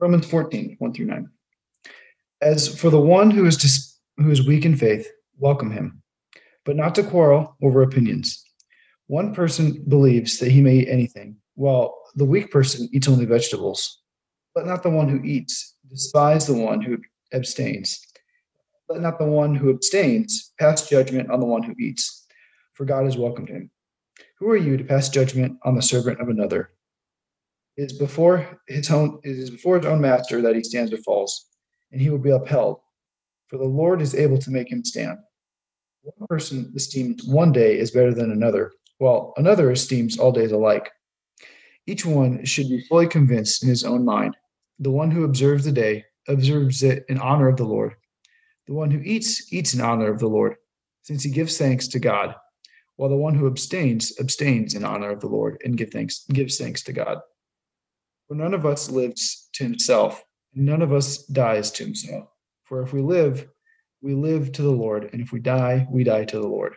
Romans 14, 1 through 9. As for the one who is, dis- who is weak in faith, welcome him, but not to quarrel over opinions. One person believes that he may eat anything, while the weak person eats only vegetables. Let not the one who eats despise the one who abstains. Let not the one who abstains pass judgment on the one who eats, for God has welcomed him. Who are you to pass judgment on the servant of another? It is before his own it is before his own master that he stands or falls, and he will be upheld. For the Lord is able to make him stand. One person esteems one day is better than another, while another esteems all days alike. Each one should be fully convinced in his own mind. The one who observes the day observes it in honor of the Lord. The one who eats eats in honor of the Lord, since he gives thanks to God, while the one who abstains abstains in honor of the Lord and give thanks, gives thanks to God. For none of us lives to himself, and none of us dies to himself. For if we live, we live to the Lord, and if we die, we die to the Lord.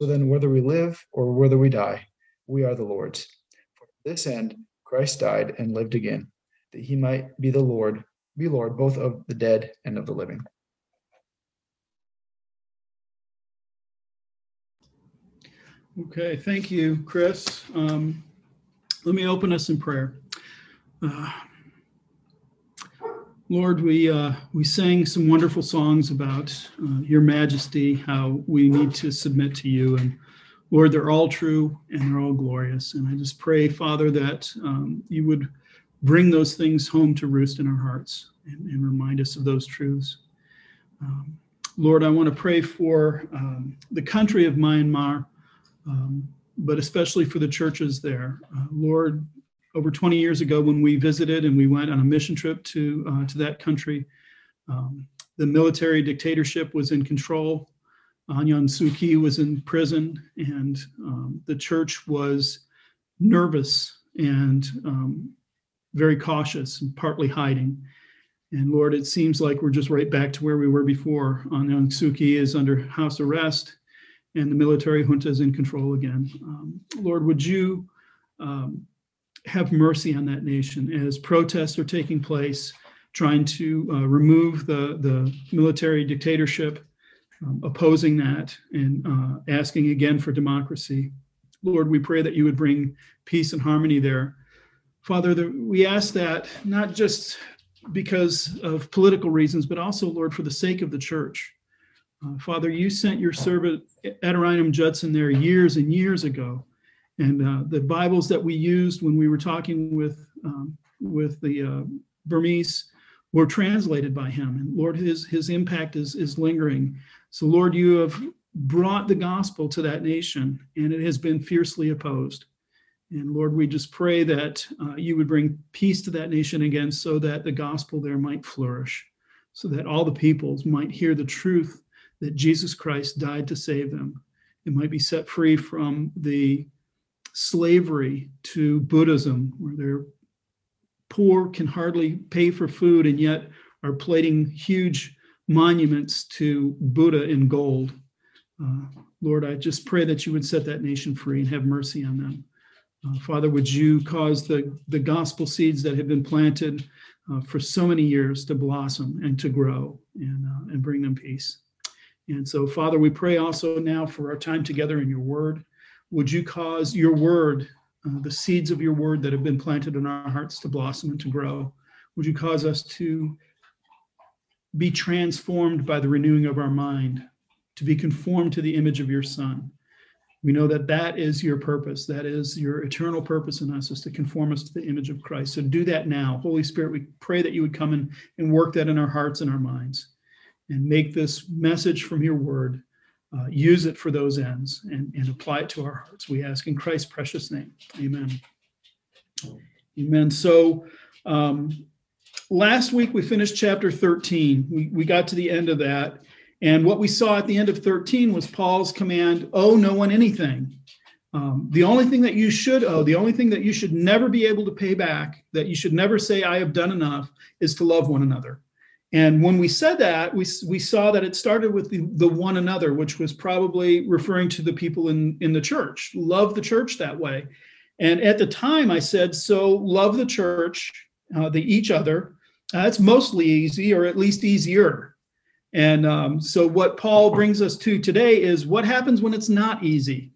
So then, whether we live or whether we die, we are the Lord's. For this end, Christ died and lived again, that he might be the Lord, be Lord both of the dead and of the living. Okay, thank you, Chris. Um, let me open us in prayer. Uh, Lord, we uh, we sang some wonderful songs about uh, Your Majesty, how we need to submit to you, and Lord, they're all true and they're all glorious. And I just pray, Father, that um, you would bring those things home to roost in our hearts and, and remind us of those truths. Um, Lord, I want to pray for um, the country of Myanmar, um, but especially for the churches there. Uh, Lord, over 20 years ago when we visited and we went on a mission trip to uh, to that country. Um, the military dictatorship was in control. Aung Kyi was in prison, and um, the church was nervous and um, very cautious and partly hiding. And Lord, it seems like we're just right back to where we were before. Aung Kyi is under house arrest, and the military junta is in control again. Um, Lord, would you um, have mercy on that nation as protests are taking place, trying to uh, remove the, the military dictatorship, um, opposing that, and uh, asking again for democracy. Lord, we pray that you would bring peace and harmony there. Father, the, we ask that not just because of political reasons, but also, Lord, for the sake of the church. Uh, Father, you sent your servant Adoniram Judson there years and years ago and uh, the Bibles that we used when we were talking with um, with the uh, Burmese were translated by him. And Lord, his his impact is is lingering. So Lord, you have brought the gospel to that nation, and it has been fiercely opposed. And Lord, we just pray that uh, you would bring peace to that nation again, so that the gospel there might flourish, so that all the peoples might hear the truth that Jesus Christ died to save them. It might be set free from the slavery to Buddhism, where they're poor, can hardly pay for food, and yet are plating huge monuments to Buddha in gold. Uh, Lord, I just pray that you would set that nation free and have mercy on them. Uh, Father, would you cause the, the gospel seeds that have been planted uh, for so many years to blossom and to grow and, uh, and bring them peace? And so, Father, we pray also now for our time together in your word. Would you cause your word, uh, the seeds of your word that have been planted in our hearts to blossom and to grow? Would you cause us to be transformed by the renewing of our mind, to be conformed to the image of your Son? We know that that is your purpose. That is your eternal purpose in us, is to conform us to the image of Christ. So do that now. Holy Spirit, we pray that you would come in and work that in our hearts and our minds and make this message from your word uh, use it for those ends and, and apply it to our hearts. We ask in Christ's precious name. Amen. Amen. So um, last week we finished chapter 13. We, we got to the end of that. And what we saw at the end of 13 was Paul's command owe no one anything. Um, the only thing that you should owe, the only thing that you should never be able to pay back, that you should never say, I have done enough, is to love one another. And when we said that, we, we saw that it started with the, the one another, which was probably referring to the people in, in the church. Love the church that way. And at the time, I said, so love the church, uh, the each other, That's mostly easy, or at least easier. And um, so, what Paul brings us to today is what happens when it's not easy?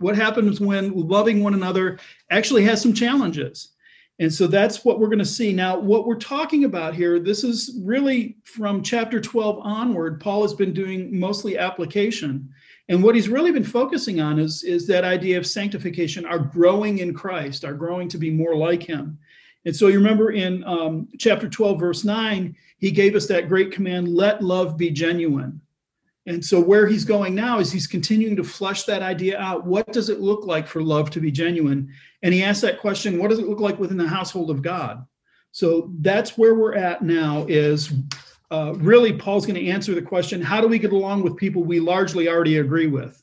What happens when loving one another actually has some challenges? And so that's what we're going to see. Now, what we're talking about here, this is really from chapter 12 onward. Paul has been doing mostly application. And what he's really been focusing on is, is that idea of sanctification, our growing in Christ, our growing to be more like him. And so you remember in um, chapter 12, verse 9, he gave us that great command let love be genuine. And so where he's going now is he's continuing to flesh that idea out. What does it look like for love to be genuine? And he asked that question, what does it look like within the household of God? So that's where we're at now is uh, really Paul's going to answer the question, how do we get along with people we largely already agree with?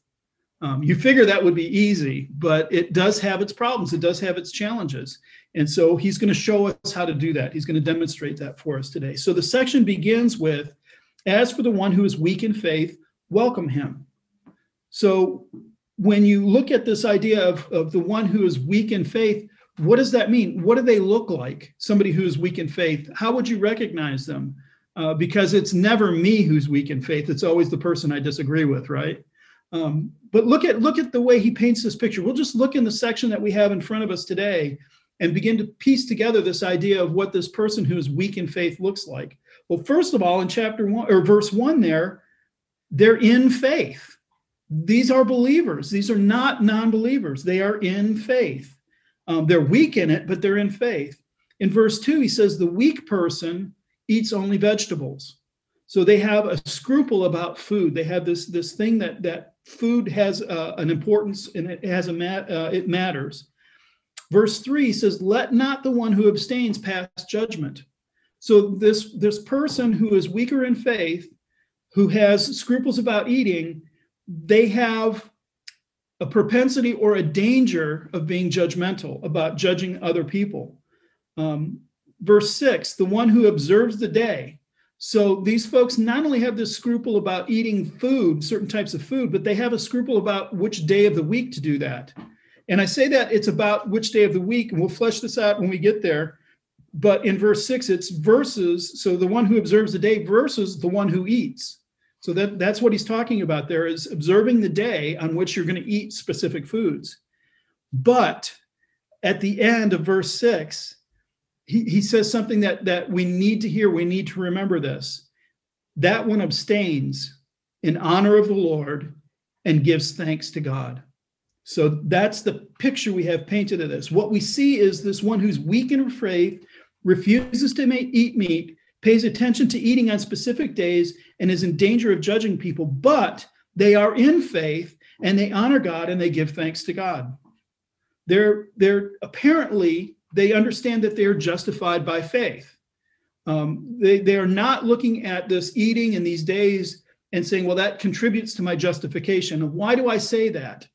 Um, you figure that would be easy, but it does have its problems. It does have its challenges. And so he's going to show us how to do that. He's going to demonstrate that for us today. So the section begins with as for the one who is weak in faith, welcome him. So when you look at this idea of, of the one who is weak in faith, what does that mean? What do they look like? Somebody who is weak in faith. How would you recognize them? Uh, because it's never me who's weak in faith. It's always the person I disagree with, right? Um, but look at look at the way he paints this picture. We'll just look in the section that we have in front of us today and begin to piece together this idea of what this person who is weak in faith looks like. Well, first of all, in chapter one or verse one, there, they're in faith. These are believers. These are not non believers. They are in faith. Um, they're weak in it, but they're in faith. In verse two, he says, the weak person eats only vegetables. So they have a scruple about food. They have this, this thing that, that food has uh, an importance and it has a mat, uh, it matters. Verse three says, let not the one who abstains pass judgment. So this this person who is weaker in faith, who has scruples about eating, they have a propensity or a danger of being judgmental about judging other people. Um, verse six: the one who observes the day. So these folks not only have this scruple about eating food, certain types of food, but they have a scruple about which day of the week to do that. And I say that it's about which day of the week, and we'll flesh this out when we get there but in verse six, it's versus, so the one who observes the day versus the one who eats. So that, that's what he's talking about there is observing the day on which you're going to eat specific foods. But at the end of verse six, he, he says something that, that we need to hear. We need to remember this. That one abstains in honor of the Lord and gives thanks to God. So that's the picture we have painted of this. What we see is this one who's weak in faith, refuses to eat meat, pays attention to eating on specific days, and is in danger of judging people, but they are in faith and they honor God and they give thanks to God. They're, they're apparently, they understand that they are justified by faith. Um, they, they are not looking at this eating in these days and saying, well, that contributes to my justification. Why do I say that?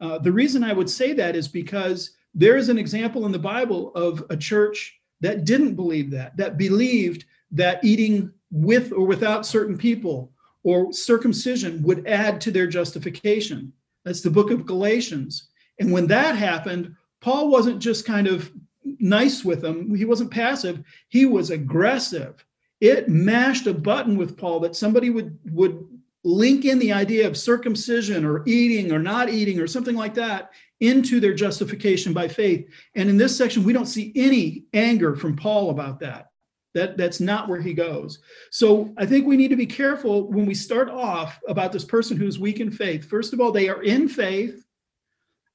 Uh, the reason I would say that is because there is an example in the Bible of a church that didn't believe that, that believed that eating with or without certain people or circumcision would add to their justification. That's the book of Galatians. And when that happened, Paul wasn't just kind of nice with them, he wasn't passive, he was aggressive. It mashed a button with Paul that somebody would, would link in the idea of circumcision or eating or not eating or something like that into their justification by faith. And in this section, we don't see any anger from Paul about that. That, that's not where he goes. So I think we need to be careful when we start off about this person who's weak in faith. First of all, they are in faith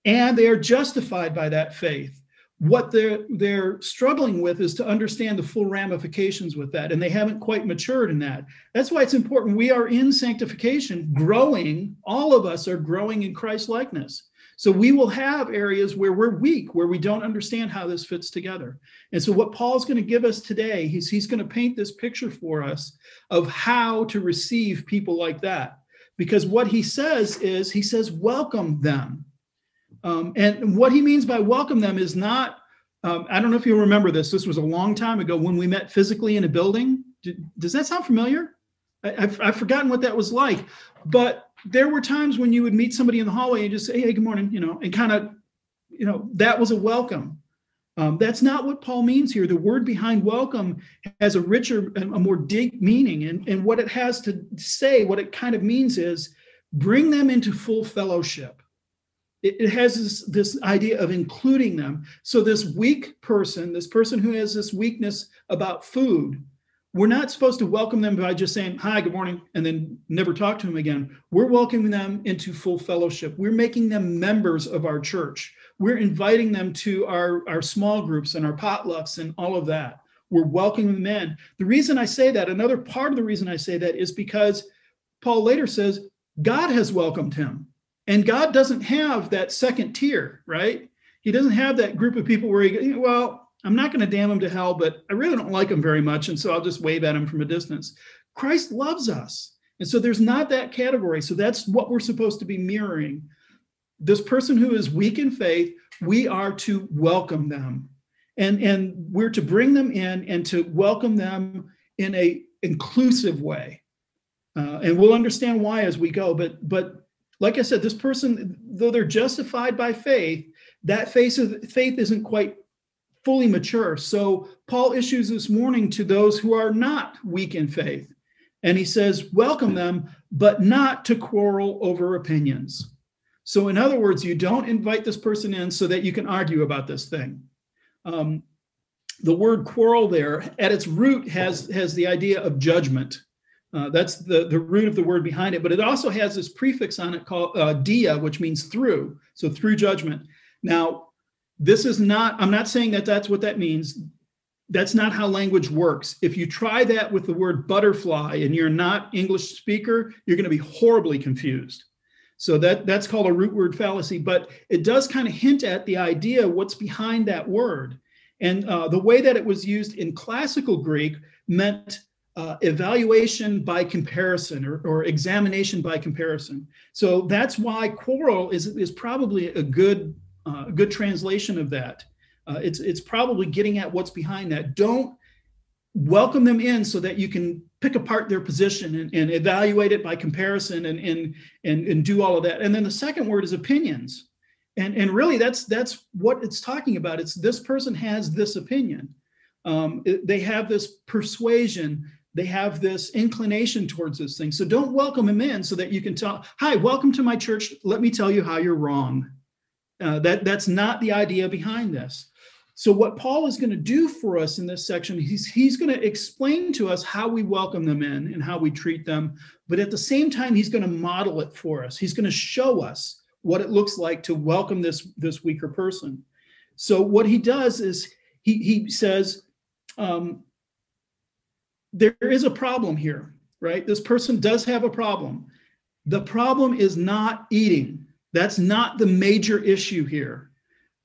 and they are justified by that faith. What they're they're struggling with is to understand the full ramifications with that, and they haven't quite matured in that. That's why it's important. We are in sanctification, growing. All of us are growing in Christ likeness. So we will have areas where we're weak, where we don't understand how this fits together. And so what Paul's going to give us today, he's, he's going to paint this picture for us of how to receive people like that. Because what he says is, he says, welcome them. Um, and what he means by welcome them is not, um, I don't know if you remember this, this was a long time ago when we met physically in a building. Does that sound familiar? I, have I've forgotten what that was like. But there were times when you would meet somebody in the hallway and just say, hey, good morning, you know, and kind of, you know, that was a welcome. Um, that's not what Paul means here. The word behind welcome has a richer, a more deep meaning. And, and what it has to say, what it kind of means is bring them into full fellowship. It, it has this, this idea of including them. So, this weak person, this person who has this weakness about food, we're not supposed to welcome them by just saying, Hi, good morning, and then never talk to them again. We're welcoming them into full fellowship. We're making them members of our church. We're inviting them to our, our small groups and our potlucks and all of that. We're welcoming them in. The reason I say that, another part of the reason I say that is because Paul later says God has welcomed him. And God doesn't have that second tier, right? He doesn't have that group of people where he, well, I'm not going to damn them to hell, but I really don't like them very much. And so I'll just wave at them from a distance. Christ loves us. And so there's not that category. So that's what we're supposed to be mirroring. This person who is weak in faith, we are to welcome them. And, and we're to bring them in and to welcome them in a inclusive way. Uh, and we'll understand why as we go. But but like I said, this person, though they're justified by faith, that faith, faith isn't quite fully mature. So Paul issues this warning to those who are not weak in faith. And he says, welcome them, but not to quarrel over opinions. So, in other words, you don't invite this person in so that you can argue about this thing. Um, the word quarrel there at its root has, has the idea of judgment. Uh, that's the, the root of the word behind it, but it also has this prefix on it called uh, dia, which means through. So, through judgment. Now, this is not, I'm not saying that that's what that means. That's not how language works. If you try that with the word butterfly and you're not English speaker, you're going to be horribly confused. So that that's called a root word fallacy, but it does kind of hint at the idea what's behind that word. And uh, the way that it was used in classical Greek meant uh, evaluation by comparison or, or, examination by comparison. So that's why quarrel is, is probably a good uh, a good translation of that. Uh, it's it's probably getting at what's behind that. Don't welcome them in so that you can pick apart their position and, and evaluate it by comparison and, and and and do all of that. And then the second word is opinions. And, and really that's that's what it's talking about. It's this person has this opinion. Um, it, they have this persuasion they have this inclination towards this thing. So don't welcome them in so that you can tell, hi, welcome to my church. Let me tell you how you're wrong. Uh, that that's not the idea behind this. So what Paul is going to do for us in this section, he's he's going to explain to us how we welcome them in and how we treat them, but at the same time he's going to model it for us. He's going to show us what it looks like to welcome this this weaker person. So what he does is he he says um, there is a problem here, right? This person does have a problem. The problem is not eating. That's not the major issue here.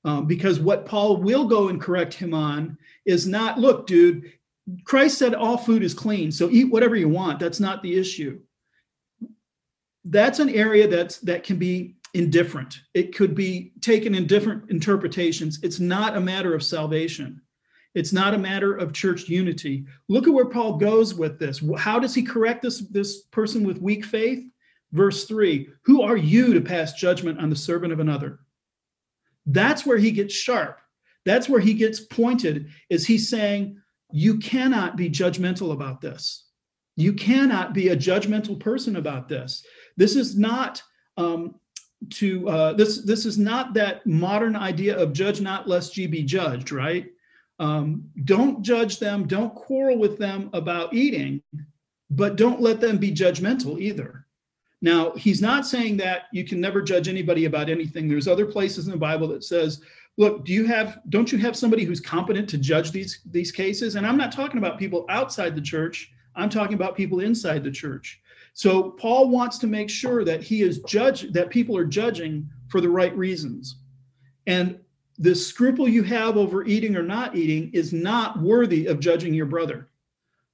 Um, because what Paul will go and correct him on is not, look, dude, Christ said all food is clean, so eat whatever you want. That's not the issue. That's an area that's that can be indifferent. It could be taken in different interpretations. It's not a matter of salvation. It's not a matter of church unity. Look at where Paul goes with this. How does he correct this, this person with weak faith? Verse 3 Who are you to pass judgment on the servant of another? That's where he gets sharp. That's where he gets pointed, is he's saying, You cannot be judgmental about this. You cannot be a judgmental person about this. This is not um, to uh, this. This is not that modern idea of judge not lest ye be judged, right? Um, don't judge them. Don't quarrel with them about eating, but don't let them be judgmental either. Now, he's not saying that you can never judge anybody about anything. There's other places in the Bible that says, look, do you have don't you have somebody who's competent to judge these these cases? And I'm not talking about people outside the church. I'm talking about people inside the church. So Paul wants to make sure that he is judge that people are judging for the right reasons. And the scruple you have over eating or not eating is not worthy of judging your brother.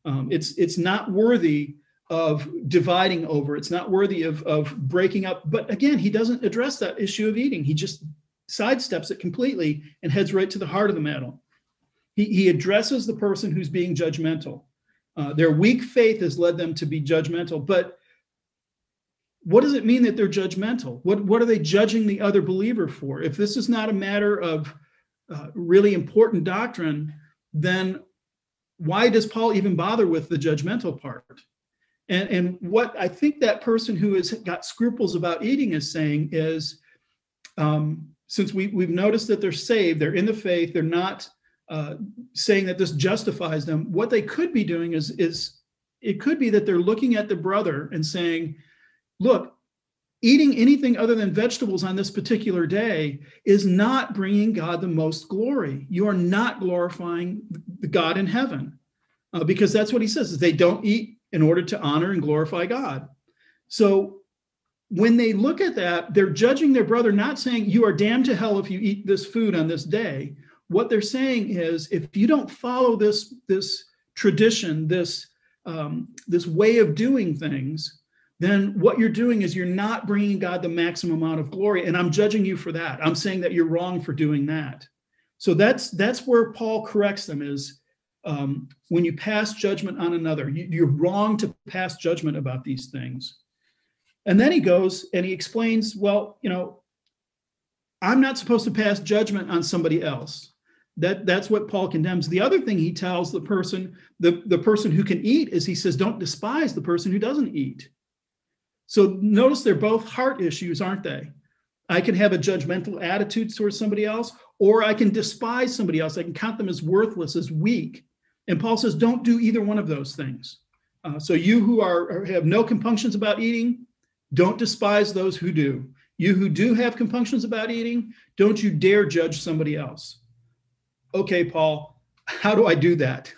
Um, it's it's not worthy of dividing over. It's not worthy of, of breaking up. But again, he doesn't address that issue of eating. He just sidesteps it completely and heads right to the heart of the matter. He, he addresses the person who's being judgmental. Uh, their weak faith has led them to be judgmental. But what does it mean that they're judgmental? What, what are they judging the other believer for? If this is not a matter of uh, really important doctrine, then why does Paul even bother with the judgmental part? And, and what I think that person who has got scruples about eating is saying is, um, since we, we've noticed that they're saved, they're in the faith, they're not uh, saying that this justifies them. What they could be doing is, is it could be that they're looking at the brother and saying, look, eating anything other than vegetables on this particular day is not bringing God the most glory. You are not glorifying the God in heaven uh, because that's what he says is they don't eat in order to honor and glorify God. So when they look at that, they're judging their brother, not saying you are damned to hell if you eat this food on this day. What they're saying is if you don't follow this, this tradition, this, um, this way of doing things, then what you're doing is you're not bringing God the maximum amount of glory. And I'm judging you for that. I'm saying that you're wrong for doing that. So that's that's where Paul corrects them is um, when you pass judgment on another, you, you're wrong to pass judgment about these things. And then he goes and he explains, well, you know, I'm not supposed to pass judgment on somebody else. That that's what Paul condemns. The other thing he tells the person, the, the person who can eat, is he says, don't despise the person who doesn't eat. So notice they're both heart issues, aren't they? I can have a judgmental attitude towards somebody else, or I can despise somebody else. I can count them as worthless, as weak. And Paul says, don't do either one of those things. Uh, so you who are have no compunctions about eating, don't despise those who do. You who do have compunctions about eating, don't you dare judge somebody else. Okay, Paul, how do I do that?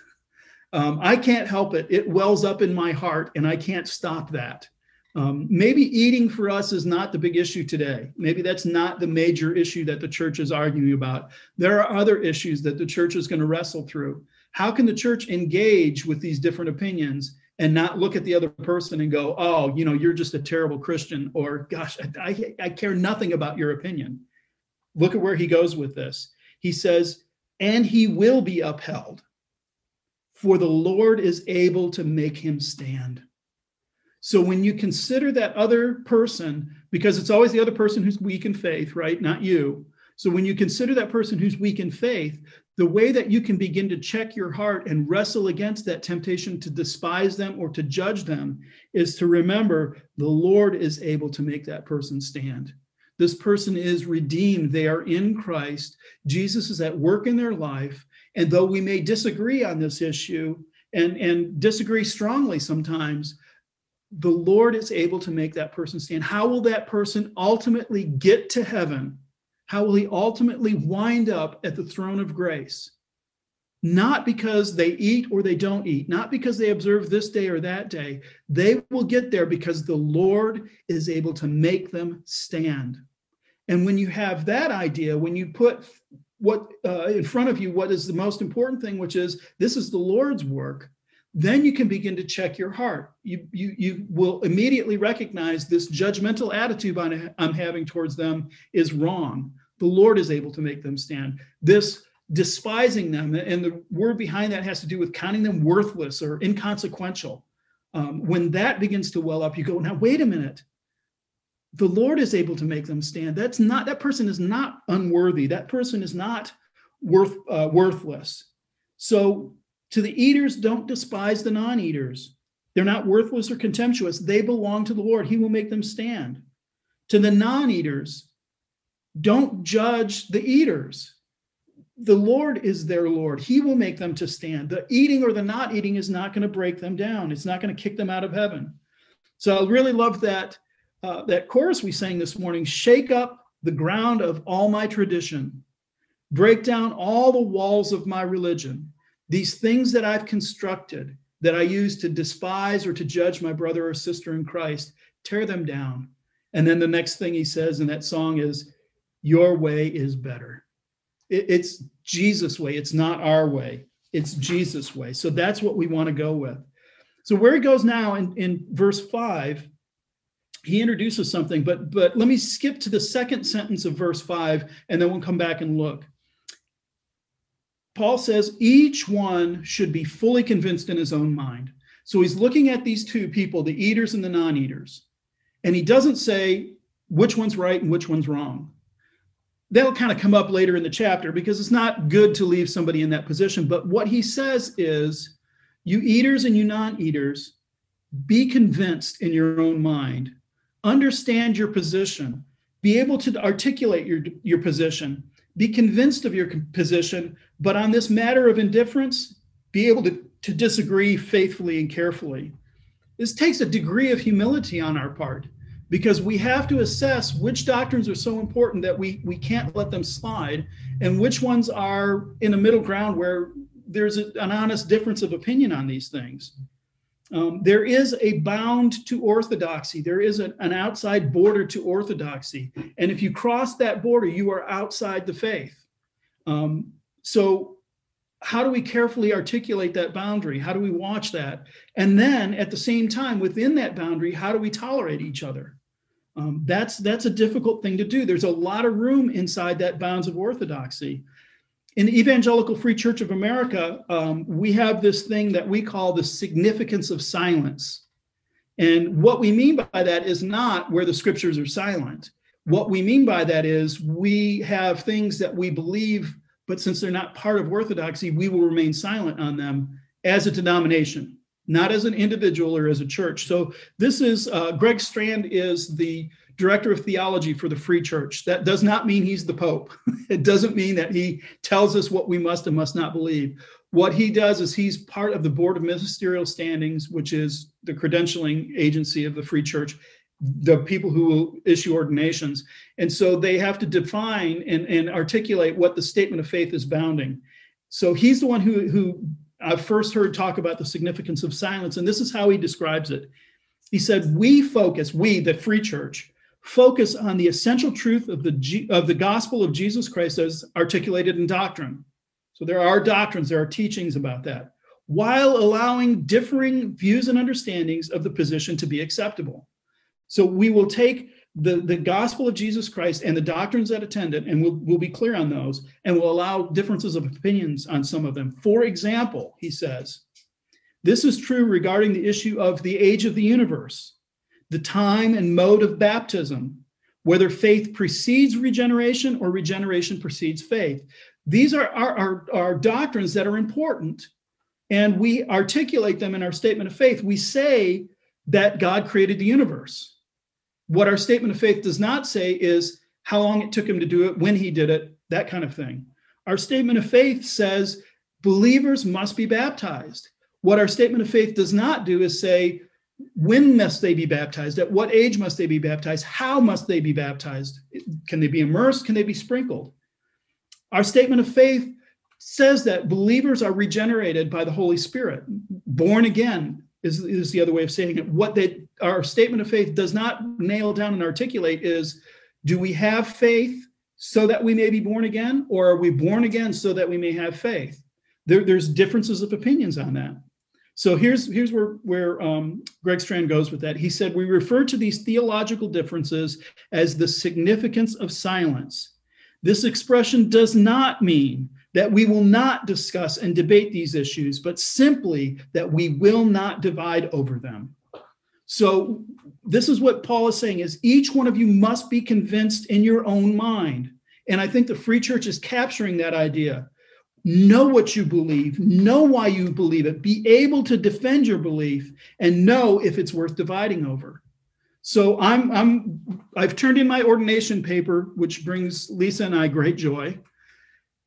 Um, I can't help it. It wells up in my heart, and I can't stop that. Um, maybe eating for us is not the big issue today. Maybe that's not the major issue that the church is arguing about. There are other issues that the church is going to wrestle through. How can the church engage with these different opinions and not look at the other person and go, oh, you know, you're just a terrible Christian, or gosh, I, I care nothing about your opinion? Look at where he goes with this. He says, and he will be upheld, for the Lord is able to make him stand. So when you consider that other person, because it's always the other person who's weak in faith, right? Not you. So when you consider that person who's weak in faith, the way that you can begin to check your heart and wrestle against that temptation to despise them or to judge them is to remember the Lord is able to make that person stand. This person is redeemed. They are in Christ. Jesus is at work in their life. And though we may disagree on this issue and, and disagree strongly sometimes, the Lord is able to make that person stand. How will that person ultimately get to heaven? How will he ultimately wind up at the throne of grace? Not because they eat or they don't eat, not because they observe this day or that day. They will get there because the Lord is able to make them stand. And when you have that idea, when you put what uh, in front of you, what is the most important thing, which is this is the Lord's work, then you can begin to check your heart. You, you, you will immediately recognize this judgmental attitude I'm having towards them is wrong. The Lord is able to make them stand. This despising them, and the word behind that has to do with counting them worthless or inconsequential. Um, when that begins to well up, you go, now, wait a minute. The Lord is able to make them stand. That's not, that person is not unworthy. That person is not worth, uh, worthless. So to the eaters, don't despise the non eaters. They're not worthless or contemptuous. They belong to the Lord. He will make them stand. To the non eaters, don't judge the eaters. The Lord is their Lord. He will make them to stand. The eating or the not eating is not going to break them down. It's not going to kick them out of heaven. So I really love that uh, that chorus we sang this morning. Shake up the ground of all my tradition. Break down all the walls of my religion. These things that I've constructed that I use to despise or to judge my brother or sister in Christ, tear them down. And then the next thing he says in that song is, Your way is better. it's Jesus' way, it's not our way, it's Jesus' way. So that's what we want to go with. So where he goes now in, in verse 5, he introduces something, but but let me skip to the second sentence of verse 5, and then we'll come back and look. Paul says each one should be fully convinced in his own mind. So he's looking at these two people, the eaters and the non eaters, and he doesn't say which one's right and which one's wrong. That'll kind of come up later in the chapter because it's not good to leave somebody in that position. But what he says is, you eaters and you non eaters, be convinced in your own mind, understand your position, be able to articulate your, your position, be convinced of your position, but on this matter of indifference, be able to, to disagree faithfully and carefully. This takes a degree of humility on our part because we have to assess which doctrines are so important that we, we can't let them slide and which ones are in a middle ground where there's a, an honest difference of opinion on these things. Um, there is a bound to orthodoxy. There is a, an outside border to orthodoxy. And if you cross that border, you are outside the faith. Um, so, how do we carefully articulate that boundary? How do we watch that? And then at the same time, within that boundary, how do we tolerate each other? Um, that's that's a difficult thing to do. There's a lot of room inside that bounds of orthodoxy in the Evangelical Free Church of America, um, we have this thing that we call the significance of silence. And what we mean by that is not where the scriptures are silent. What we mean by that is we have things that we believe, but since they're not part of orthodoxy, we will remain silent on them as a denomination, not as an individual or as a church. So this is uh, Greg Strand is the director of theology for the Free Church. That does not mean he's the Pope. it doesn't mean that he tells us what we must and must not believe. What he does is he's part of the Board of Ministerial Standings, which is the credentialing agency of the Free Church, the people who will issue ordinations. And so they have to define and, and articulate what the statement of faith is bounding. So he's the one who, who I first heard talk about the significance of silence. And this is how he describes it. He said, We focus, we, the Free Church, focus on the essential truth of the, of the gospel of Jesus Christ as articulated in doctrine. So there are doctrines, there are teachings about that, while allowing differing views and understandings of the position to be acceptable. So we will take the, the gospel of Jesus Christ and the doctrines that attend it, and we'll, we'll be clear on those, and we'll allow differences of opinions on some of them. For example, he says, this is true regarding the issue of the age of the universe the time and mode of baptism, whether faith precedes regeneration or regeneration precedes faith. These are our, our, our, doctrines that are important, and we articulate them in our statement of faith. We say that God created the universe. What our statement of faith does not say is how long it took him to do it, when he did it, that kind of thing. Our statement of faith says believers must be baptized. What our statement of faith does not do is say when must they be baptized? At what age must they be baptized? How must they be baptized? Can they be immersed? Can they be sprinkled? Our statement of faith says that believers are regenerated by the Holy Spirit. Born again is, is the other way of saying it. What they, our statement of faith does not nail down and articulate is do we have faith so that we may be born again, or are we born again so that we may have faith? There, there's differences of opinions on that. So here's here's where where um, Greg Strand goes with that. He said we refer to these theological differences as the significance of silence. This expression does not mean that we will not discuss and debate these issues, but simply that we will not divide over them. So this is what Paul is saying is each one of you must be convinced in your own mind. And I think the free church is capturing that idea know what you believe, know why you believe it, be able to defend your belief, and know if it's worth dividing over. So I'm I'm I've turned in my ordination paper, which brings Lisa and I great joy,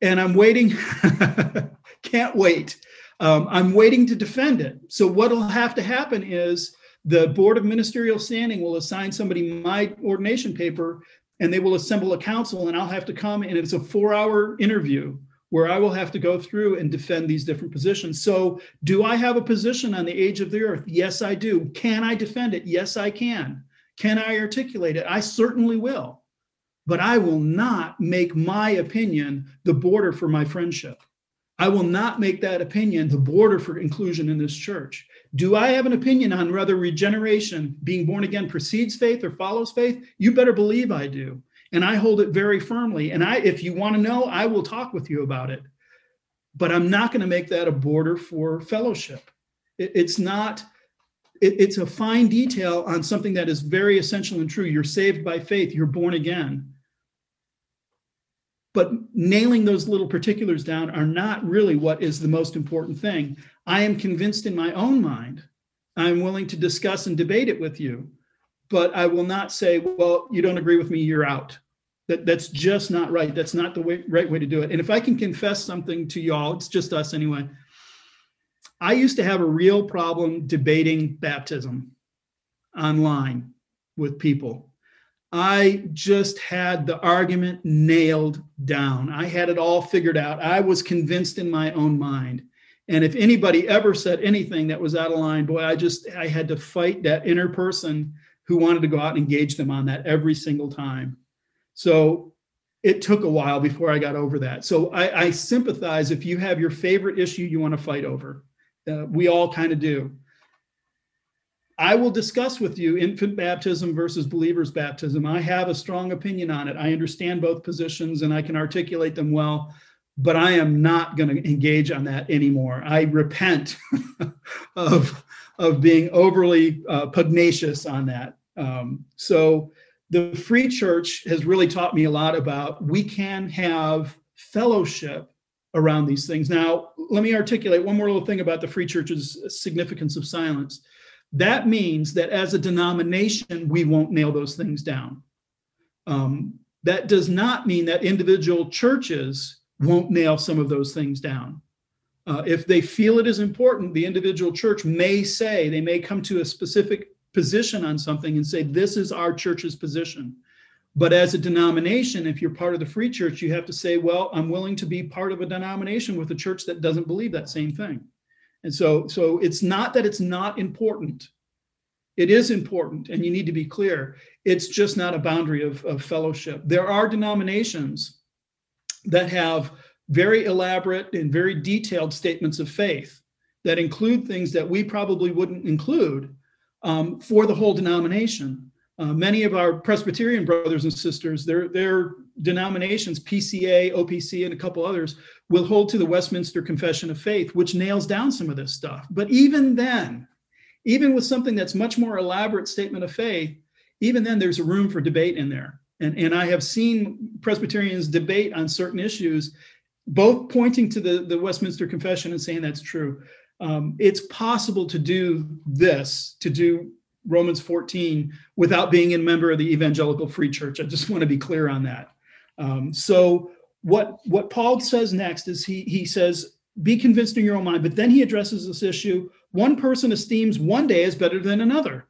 and I'm waiting. can't wait. Um, I'm waiting to defend it. So what'll have to happen is the board of ministerial standing will assign somebody my ordination paper, and they will assemble a council, and I'll have to come, and it's a four-hour interview where I will have to go through and defend these different positions. So, do I have a position on the age of the earth? Yes, I do. Can I defend it? Yes, I can. Can I articulate it? I certainly will. But I will not make my opinion the border for my friendship. I will not make that opinion the border for inclusion in this church. Do I have an opinion on whether regeneration, being born again, precedes faith or follows faith? You better believe I do and I hold it very firmly. And I, if you want to know, I will talk with you about it. But I'm not going to make that a border for fellowship. It, it's not. It, it's a fine detail on something that is very essential and true. You're saved by faith. You're born again. But nailing those little particulars down are not really what is the most important thing. I am convinced in my own mind. I'm willing to discuss and debate it with you, but I will not say, well, you don't agree with me, you're out. That, that's just not right. That's not the way, right way to do it. And if I can confess something to y'all, it's just us anyway. I used to have a real problem debating baptism online with people. I just had the argument nailed down. I had it all figured out. I was convinced in my own mind. And if anybody ever said anything that was out of line, boy, I just I had to fight that inner person who wanted to go out and engage them on that every single time. So it took a while before I got over that. So I, I sympathize if you have your favorite issue you want to fight over. Uh, we all kind of do. I will discuss with you infant baptism versus believer's baptism. I have a strong opinion on it. I understand both positions and I can articulate them well, but I am not going to engage on that anymore. I repent of, of being overly uh, pugnacious on that. Um, so the free church has really taught me a lot about we can have fellowship around these things. Now, let me articulate one more little thing about the free church's significance of silence. That means that as a denomination, we won't nail those things down. Um, that does not mean that individual churches won't nail some of those things down. Uh, if they feel it is important, the individual church may say, they may come to a specific position on something and say, this is our church's position. But as a denomination, if you're part of the free church, you have to say, well, I'm willing to be part of a denomination with a church that doesn't believe that same thing. And so, so it's not that it's not important. It is important, and you need to be clear. It's just not a boundary of, of fellowship. There are denominations that have very elaborate and very detailed statements of faith that include things that we probably wouldn't include um, for the whole denomination. Uh, many of our Presbyterian brothers and sisters, their, their denominations, PCA, OPC, and a couple others, will hold to the Westminster Confession of Faith, which nails down some of this stuff. But even then, even with something that's much more elaborate statement of faith, even then there's room for debate in there. And, and I have seen Presbyterians debate on certain issues, both pointing to the, the Westminster Confession and saying that's true. Um, it's possible to do this, to do Romans 14 without being a member of the evangelical free church. I just want to be clear on that. Um, so what what Paul says next is he he says be convinced in your own mind, but then he addresses this issue. One person esteems one day as better than another.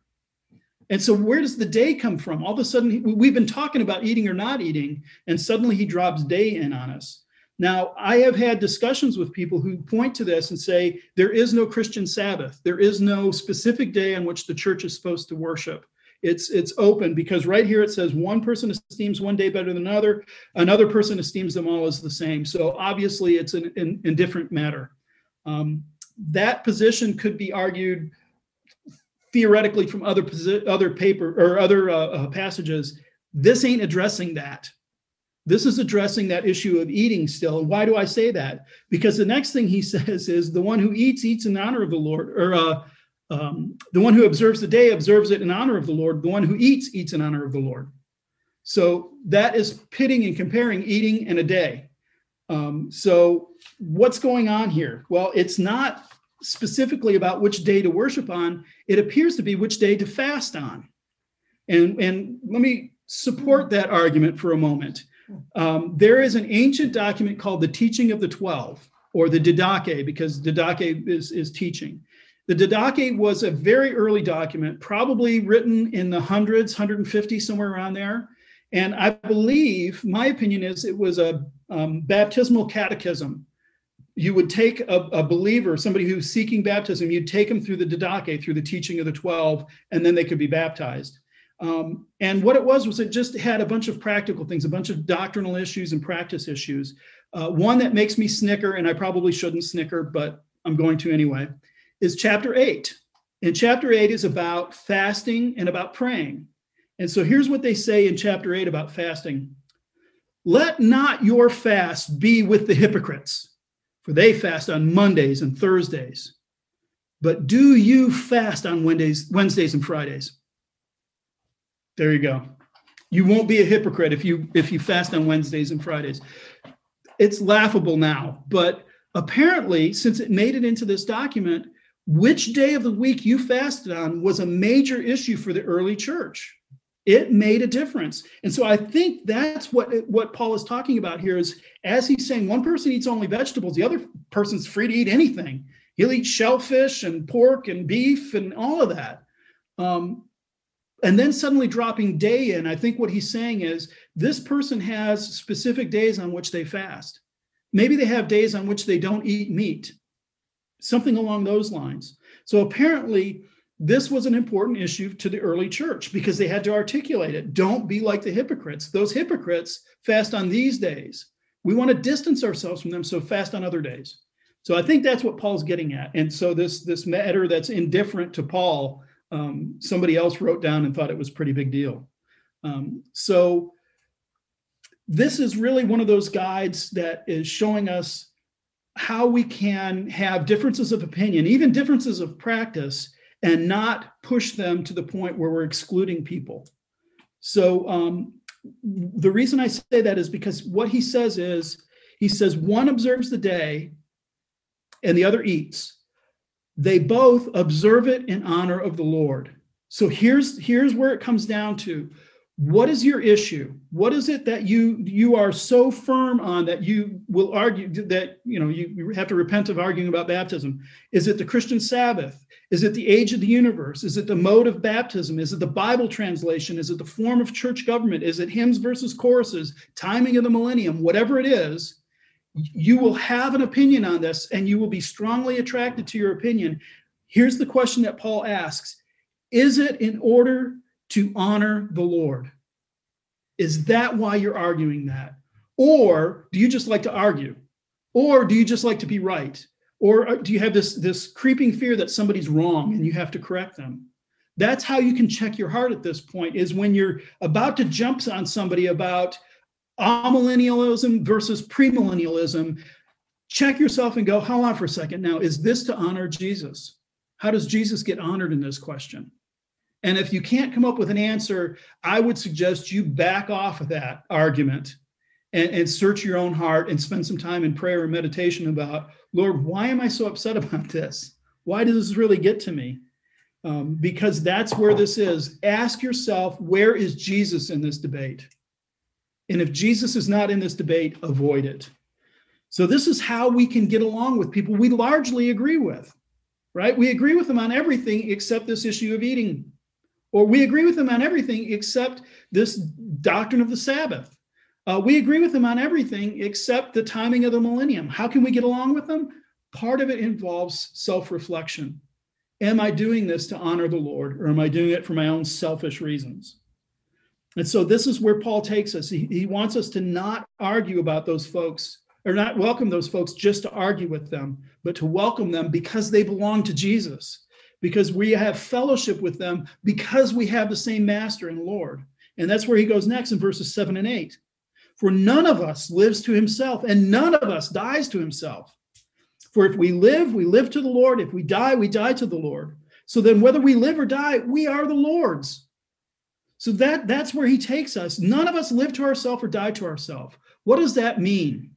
And so where does the day come from? All of a sudden we've been talking about eating or not eating, and suddenly he drops day in on us. Now, I have had discussions with people who point to this and say there is no Christian Sabbath. There is no specific day on which the church is supposed to worship. It's it's open because right here it says one person esteems one day better than another, another person esteems them all as the same. So obviously it's an, indifferent matter. Um, that position could be argued theoretically from other other paper or other uh, uh, passages. This ain't addressing that. This is addressing that issue of eating still. And why do I say that? Because the next thing he says is the one who eats, eats in honor of the Lord, or uh, um, the one who observes the day observes it in honor of the Lord. The one who eats, eats in honor of the Lord. So that is pitting and comparing eating and a day. Um, so what's going on here? Well, it's not specifically about which day to worship on. It appears to be which day to fast on. And, and let me support that argument for a moment. Um, there is an ancient document called the Teaching of the Twelve, or the Didache, because Didache is, is teaching. The Didache was a very early document, probably written in the hundreds, 150, somewhere around there. And I believe, my opinion is, it was a um, baptismal catechism. You would take a, a, believer, somebody who's seeking baptism, you'd take them through the Didache, through the teaching of the 12, and then they could be baptized. Um, and what it was was it just had a bunch of practical things, a bunch of doctrinal issues and practice issues. Uh, one that makes me snicker, and I probably shouldn't snicker, but I'm going to anyway, is chapter eight. And chapter eight is about fasting and about praying. And so here's what they say in chapter eight about fasting Let not your fast be with the hypocrites, for they fast on Mondays and Thursdays. But do you fast on Wednesdays, Wednesdays and Fridays? There you go. You won't be a hypocrite if you if you fast on Wednesdays and Fridays. it's laughable now, but apparently, since it made it into this document, which day of the week you fasted on was a major issue for the early church. It made a difference. And so I think that's what, what Paul is talking about here is as he's saying one person eats only vegetables, the other person's free to eat anything. He'll eat shellfish and pork and beef and all of that. Um, and then suddenly dropping day in, I think what he's saying is this person has specific days on which they fast. Maybe they have days on which they don't eat meat, something along those lines. So apparently, this was an important issue to the early church because they had to articulate it. Don't be like the hypocrites. Those hypocrites fast on these days. We want to distance ourselves from them, so fast on other days. So I think that's what Paul's getting at. And so this this matter that's indifferent to Paul, um, somebody else wrote down and thought it was pretty big deal. Um, so this is really one of those guides that is showing us how we can have differences of opinion, even differences of practice, and not push them to the point where we're excluding people. So um, the reason I say that is because what he says is he says one observes the day and the other eats. They both observe it in honor of the Lord. So here's here's where it comes down to what is your issue? What is it that you you are so firm on that you will argue that you know you, you have to repent of arguing about baptism? Is it the christian sabbath? Is it the age of the universe? Is it the mode of baptism? Is it the bible translation? Is it the form of church government? Is it hymns versus choruses timing of the millennium whatever it is you will have an opinion on this and you will be strongly attracted to your opinion. Here's the question that paul asks. Is it in order to honor the Lord? Is that why you're arguing that? Or do you just like to argue? Or do you just like to be right? Or uh, do you have this, this creeping fear that somebody's wrong and you have to correct them? That's how you can check your heart at this point, is when you're about to jump on somebody about amillennialism versus premillennialism. Check yourself and go, hold on for a second. Now, is this to honor Jesus? How does Jesus get honored in this question? And if you can't come up with an answer, I would suggest you back off of that argument and, and, search your own heart and spend some time in prayer and meditation about, Lord, why am I so upset about this? Why does this really get to me? Um, because that's where this is. Ask yourself, where is Jesus in this debate? And if Jesus is not in this debate, avoid it. So, this is how we can get along with people we largely agree with, right? We agree with them on everything except this issue of eating or we agree with them on everything except this doctrine of the Sabbath. Uh, we agree with them on everything except the timing of the millennium. How can we get along with them? Part of it involves self reflection. Am I doing this to honor the Lord, or am I doing it for my own selfish reasons? And so this is where Paul takes us. He, he wants us to not argue about those folks or not welcome those folks just to argue with them, but to welcome them because they belong to Jesus because we have fellowship with them because we have the same master and Lord. And that's where he goes next in verses seven and eight. For none of us lives to himself, and none of us dies to himself. For if we live, we live to the Lord. If we die, we die to the Lord. So then, whether we live or die, we are the Lord's. So that, that's where he takes us. None of us live to ourselves or die to ourselves. What does that mean?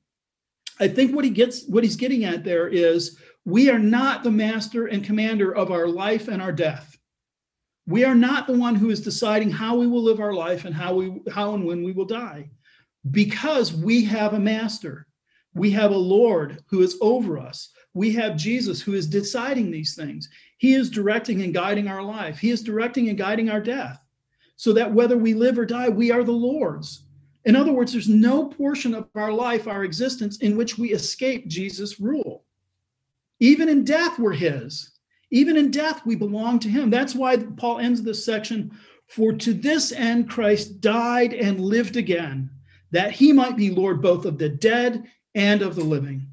I think what he gets, what he's getting at there is we are not the master and commander of our life and our death. We are not the one who is deciding how we will live our life and how we how and when we will die. Because we have a master. We have a Lord who is over us. We have Jesus who is deciding these things. He is directing and guiding our life. He is directing and guiding our death. So that whether we live or die, we are the Lord's. In other words, there's no portion of our life, our existence, in which we escape Jesus' rule. Even in death, we're his. Even in death, we belong to him. That's why Paul ends this section For to this end Christ died and lived again, that he might be Lord both of the dead and of the living.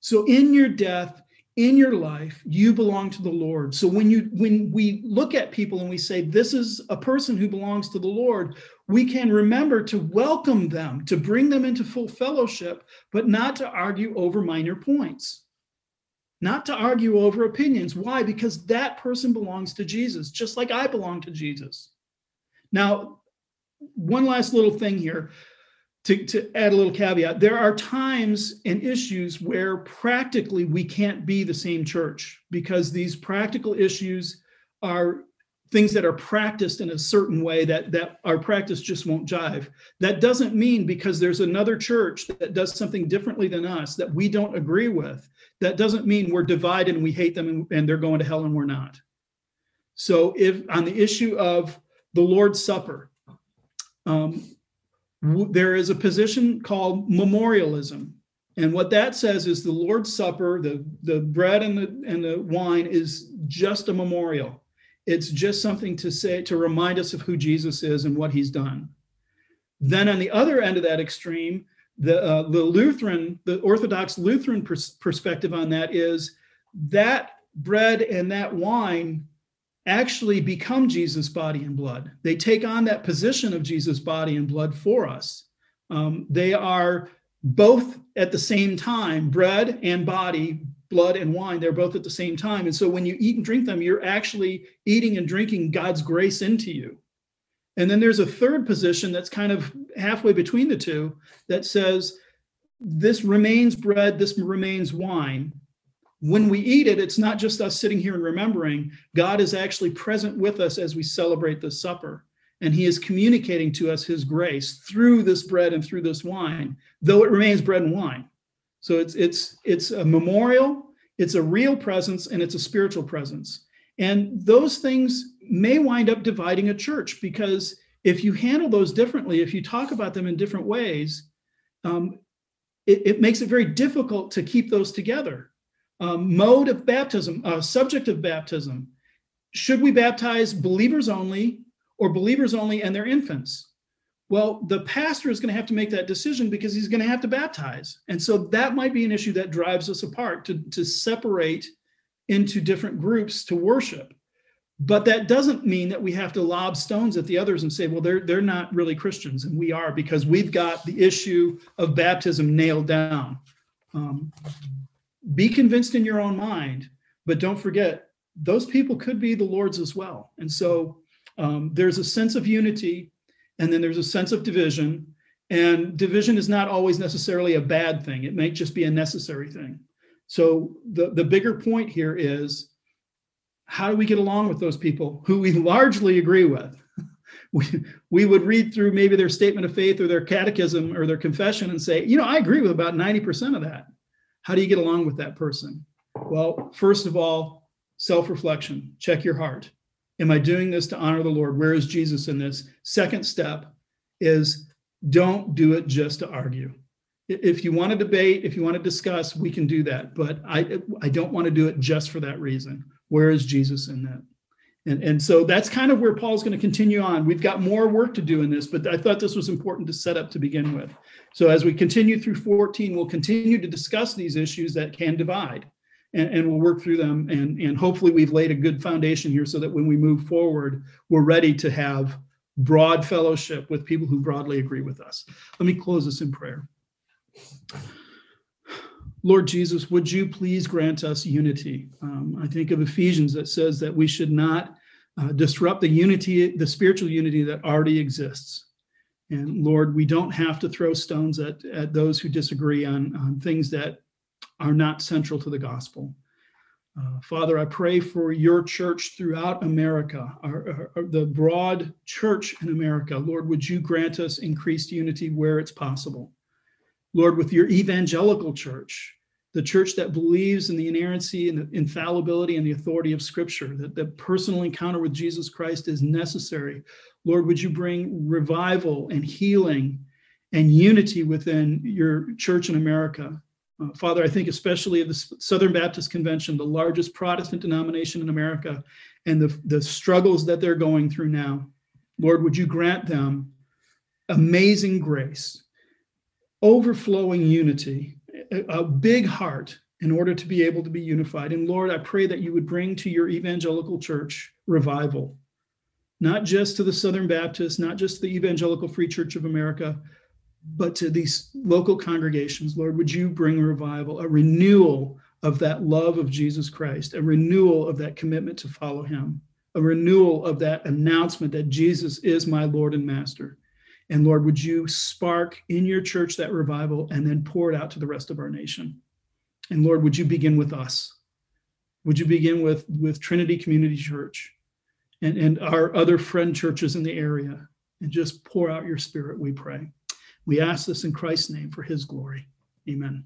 So in your death, in your life, you belong to the Lord. So when you when we look at people and we say this is a person who belongs to the Lord, we can remember to welcome them, to bring them into full fellowship, but not to argue over minor points not to argue over opinions. Why? Because that person belongs to Jesus, just like I belong to Jesus. Now, one last little thing here. to, to add a little caveat, there are times and issues where practically we can't be the same church because these practical issues are things that are practiced in a certain way that that our practice just won't jive that doesn't mean because there's another church that does something differently than us that we don't agree with that doesn't mean we're divided and we hate them and, and they're going to hell and we're not so if on the issue of the lord's supper um, there is a position called memorialism. And what that says is the Lord's Supper, the, the bread and the, and the wine is just a memorial. It's just something to say, to remind us of who Jesus is and what he's done. Then on the other end of that extreme, the, uh, the Lutheran, the Orthodox Lutheran pers- perspective on that is that bread and that wine actually become Jesus' body and blood. They take on that position of Jesus' body and blood for us. Um, they are both at the same time bread and body, blood and wine. They're both at the same time. And so when you eat and drink them, you're actually eating and drinking God's grace into you. And then there's a third position that's kind of halfway between the two that says, this remains bread, this remains wine when we eat it, it's not just us sitting here and remembering. God is actually present with us as we celebrate the supper. And he is communicating to us his grace through this bread and through this wine, though it remains bread and wine. So it's it's it's a memorial, it's a real presence, and it's a spiritual presence. And those things may wind up dividing a church because if you handle those differently, if you talk about them in different ways, um, it, it makes it very difficult to keep those together um, mode of baptism, uh, subject of baptism. Should we baptize believers only or believers only and their infants? Well, the pastor is going to have to make that decision because he's going to have to baptize. And so that might be an issue that drives us apart to, to separate into different groups to worship. But that doesn't mean that we have to lob stones at the others and say, well, they're, they're not really Christians. And we are because we've got the issue of baptism nailed down. Um, be convinced in your own mind, but don't forget those people could be the Lord's as well. And so um, there's a sense of unity, and then there's a sense of division. And division is not always necessarily a bad thing, it might just be a necessary thing. So the, the bigger point here is how do we get along with those people who we largely agree with? we, we would read through maybe their statement of faith or their catechism or their confession and say, you know, I agree with about 90% of that. How do you get along with that person? Well, first of all, self reflection, check your heart. Am I doing this to honor the Lord? Where is Jesus in this? Second step is don't do it just to argue. If you want to debate, if you want to discuss, we can do that. But I, I don't want to do it just for that reason. Where is Jesus in that? And, and so that's kind of where Paul's going to continue on. We've got more work to do in this, but I thought this was important to set up to begin with. So as we continue through 14, we'll continue to discuss these issues that can divide and, and we'll work through them. And, and hopefully we've laid a good foundation here so that when we move forward, we're ready to have broad fellowship with people who broadly agree with us. Let me close this in prayer. Lord Jesus, would you please grant us unity? Um, I think of Ephesians that says that we should not uh, disrupt the unity, the spiritual unity that already exists. And Lord, we don't have to throw stones at, at those who disagree on, on things that are not central to the gospel. Uh, Father, I pray for your church throughout America, our, our, the broad church in America. Lord, would you grant us increased unity where it's possible? Lord, with your evangelical church, the church that believes in the inerrancy and the infallibility and the authority of Scripture, that the personal encounter with Jesus Christ is necessary. Lord, would you bring revival and healing and unity within your church in America? Uh, Father, I think especially of the Southern Baptist Convention, the largest Protestant denomination in America, and the, the struggles that they're going through now. Lord, would you grant them amazing grace overflowing unity, a big heart in order to be able to be unified. And Lord, I pray that you would bring to your evangelical church revival, not just to the Southern Baptists, not just the Evangelical Free Church of America, but to these local congregations. Lord, would you bring a revival, a renewal of that love of Jesus Christ, a renewal of that commitment to follow him, a renewal of that announcement that Jesus is my Lord and Master. And Lord, would you spark in your church that revival and then pour it out to the rest of our nation? And Lord, would you begin with us? Would you begin with, with Trinity Community Church and, and our other friend churches in the area and just pour out your spirit, we pray. We ask this in Christ's name for his glory. Amen.